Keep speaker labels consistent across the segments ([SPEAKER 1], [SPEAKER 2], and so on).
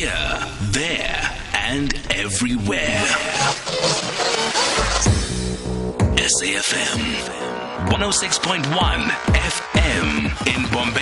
[SPEAKER 1] Here, there, and everywhere. SAFM 106.1 FM in Bombela.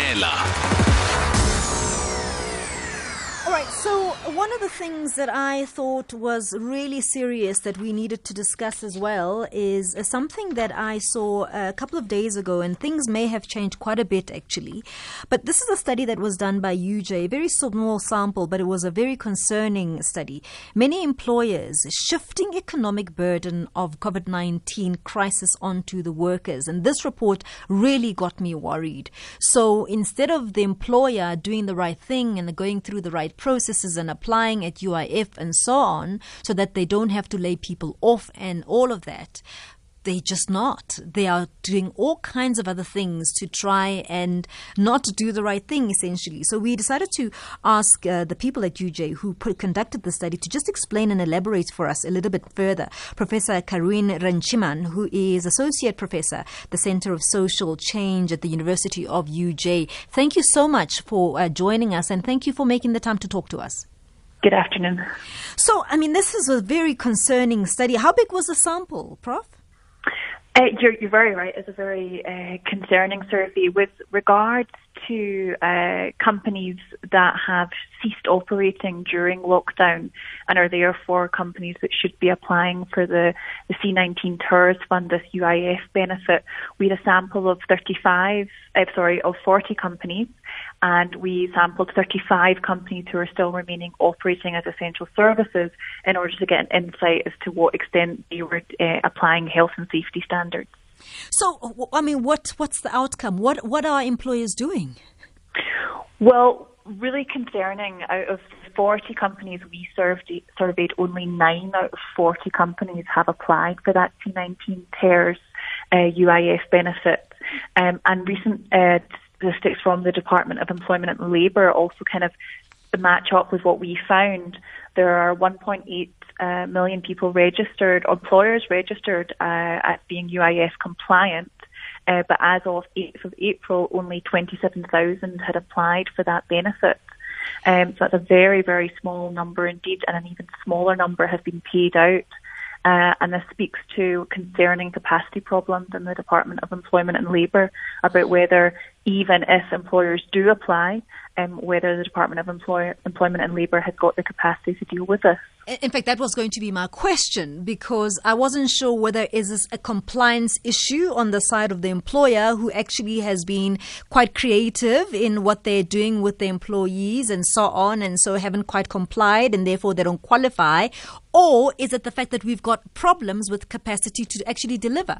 [SPEAKER 2] Of the things that I thought was really serious that we needed to discuss as well is uh, something that I saw a couple of days ago, and things may have changed quite a bit actually. But this is a study that was done by UJ, a very small sample, but it was a very concerning study. Many employers shifting economic burden of COVID 19 crisis onto the workers, and this report really got me worried. So instead of the employer doing the right thing and going through the right processes and applying at UIF and so on, so that they don't have to lay people off and all of that they're just not. They are doing all kinds of other things to try and not do the right thing, essentially. So we decided to ask uh, the people at UJ who put, conducted the study to just explain and elaborate for us a little bit further. Professor Carin Runciman, who is Associate Professor, the Center of Social Change at the University of UJ. Thank you so much for uh, joining us and thank you for making the time to talk to us.
[SPEAKER 3] Good afternoon.
[SPEAKER 2] So, I mean, this is a very concerning study. How big was the sample, Prof?
[SPEAKER 3] Uh, you're, you're, very right. It's a very uh, concerning survey with regards to uh, companies that have ceased operating during lockdown and are therefore companies that should be applying for the, the C19 TERS fund, this UIF benefit. We had a sample of 35, uh, sorry, of 40 companies and we sampled 35 companies who are still remaining operating as essential services in order to get an insight as to what extent they were uh, applying health and safety standards.
[SPEAKER 2] So, I mean, what what's the outcome? What what are employers doing?
[SPEAKER 3] Well, really concerning. Out of 40 companies we served, surveyed, only nine out of 40 companies have applied for that C19 TERS uh, UIF benefit. Um, and recent uh, statistics from the Department of Employment and Labour also kind of match up with what we found. There are 1.8 uh, million people registered, employers registered uh, as being UIF compliant. Uh, but as of 8th of April, only 27,000 had applied for that benefit. Um, so that's a very, very small number indeed, and an even smaller number have been paid out. Uh, and this speaks to concerning capacity problems in the Department of Employment and Labour about whether, even if employers do apply, um, whether the Department of Employ- Employment and Labour has got the capacity to deal with this.
[SPEAKER 2] In fact, that was going to be my question because I wasn't sure whether is this a compliance issue on the side of the employer who actually has been quite creative in what they're doing with the employees and so on, and so haven't quite complied, and therefore they don't qualify, or is it the fact that we've got problems with capacity to actually deliver?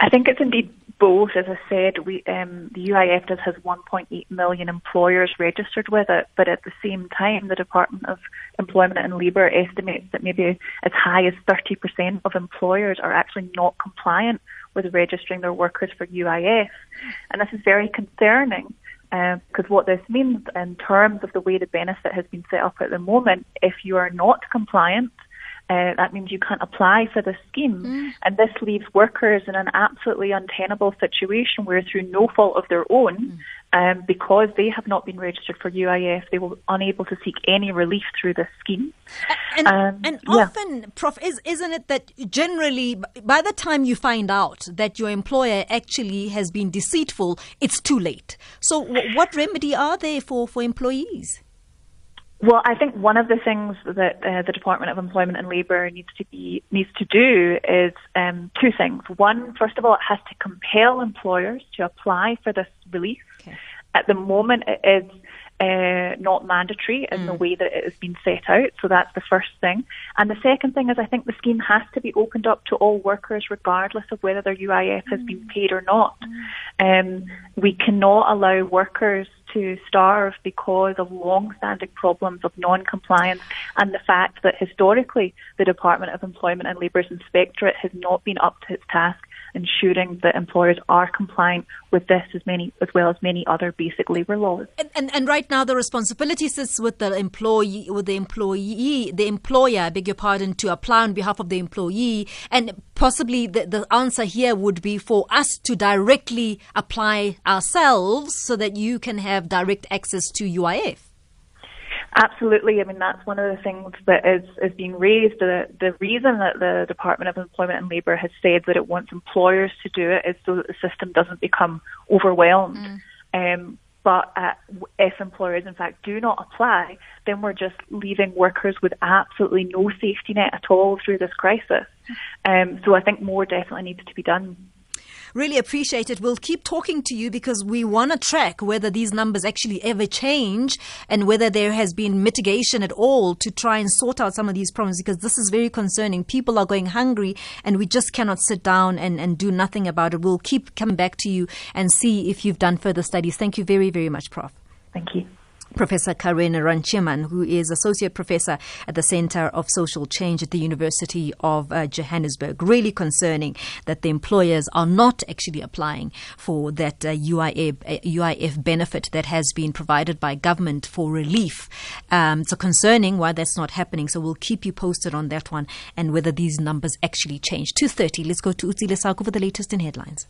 [SPEAKER 3] I think it's indeed both. As I said, we, um, the UIF does has 1.8 million employers registered with it, but at the same time, the Department of Employment and Labour estimates that maybe as high as 30% of employers are actually not compliant with registering their workers for UIF, and this is very concerning. Because uh, what this means in terms of the way the benefit has been set up at the moment, if you are not compliant, uh, that means you can't apply for the scheme. Mm. And this leaves workers in an absolutely untenable situation where, through no fault of their own, mm. um, because they have not been registered for UIF, they will unable to seek any relief through this scheme.
[SPEAKER 2] And, um, and yeah. often, Prof, is, isn't it that generally, by the time you find out that your employer actually has been deceitful, it's too late? So, w- what remedy are there for, for employees?
[SPEAKER 3] Well, I think one of the things that uh, the Department of Employment and Labour needs to be needs to do is um, two things. One, first of all, it has to compel employers to apply for this relief. Okay. At the moment, it is uh, not mandatory in mm. the way that it has been set out. So that's the first thing. And the second thing is I think the scheme has to be opened up to all workers regardless of whether their UIF has been mm. paid or not. Mm. Um, we cannot allow workers to starve because of long-standing problems of non-compliance and the fact that historically the Department of Employment and Labour's inspectorate has not been up to its task ensuring that employers are compliant with this as many as well as many other basic labour laws.
[SPEAKER 2] And, and, and right now the responsibility sits with the employee with the employee the employer, I beg your pardon, to apply on behalf of the employee and possibly the, the answer here would be for us to directly apply ourselves so that you can have direct access to UIF.
[SPEAKER 3] Absolutely. I mean, that's one of the things that is, is being raised. The, the reason that the Department of Employment and Labour has said that it wants employers to do it is so that the system doesn't become overwhelmed. Mm. Um, but uh, if employers, in fact, do not apply, then we're just leaving workers with absolutely no safety net at all through this crisis. Um, so I think more definitely needs to be done.
[SPEAKER 2] Really appreciate it. We'll keep talking to you because we want to track whether these numbers actually ever change and whether there has been mitigation at all to try and sort out some of these problems because this is very concerning. People are going hungry and we just cannot sit down and, and do nothing about it. We'll keep coming back to you and see if you've done further studies. Thank you very, very much, Prof.
[SPEAKER 3] Thank you.
[SPEAKER 2] Professor Carin Runciman, who is Associate Professor at the Center of Social Change at the University of uh, Johannesburg. Really concerning that the employers are not actually applying for that uh, UIF, uh, UIF benefit that has been provided by government for relief. Um, so concerning why that's not happening. So we'll keep you posted on that one and whether these numbers actually change. 2.30, let's go to Utsile Saku for the latest in headlines.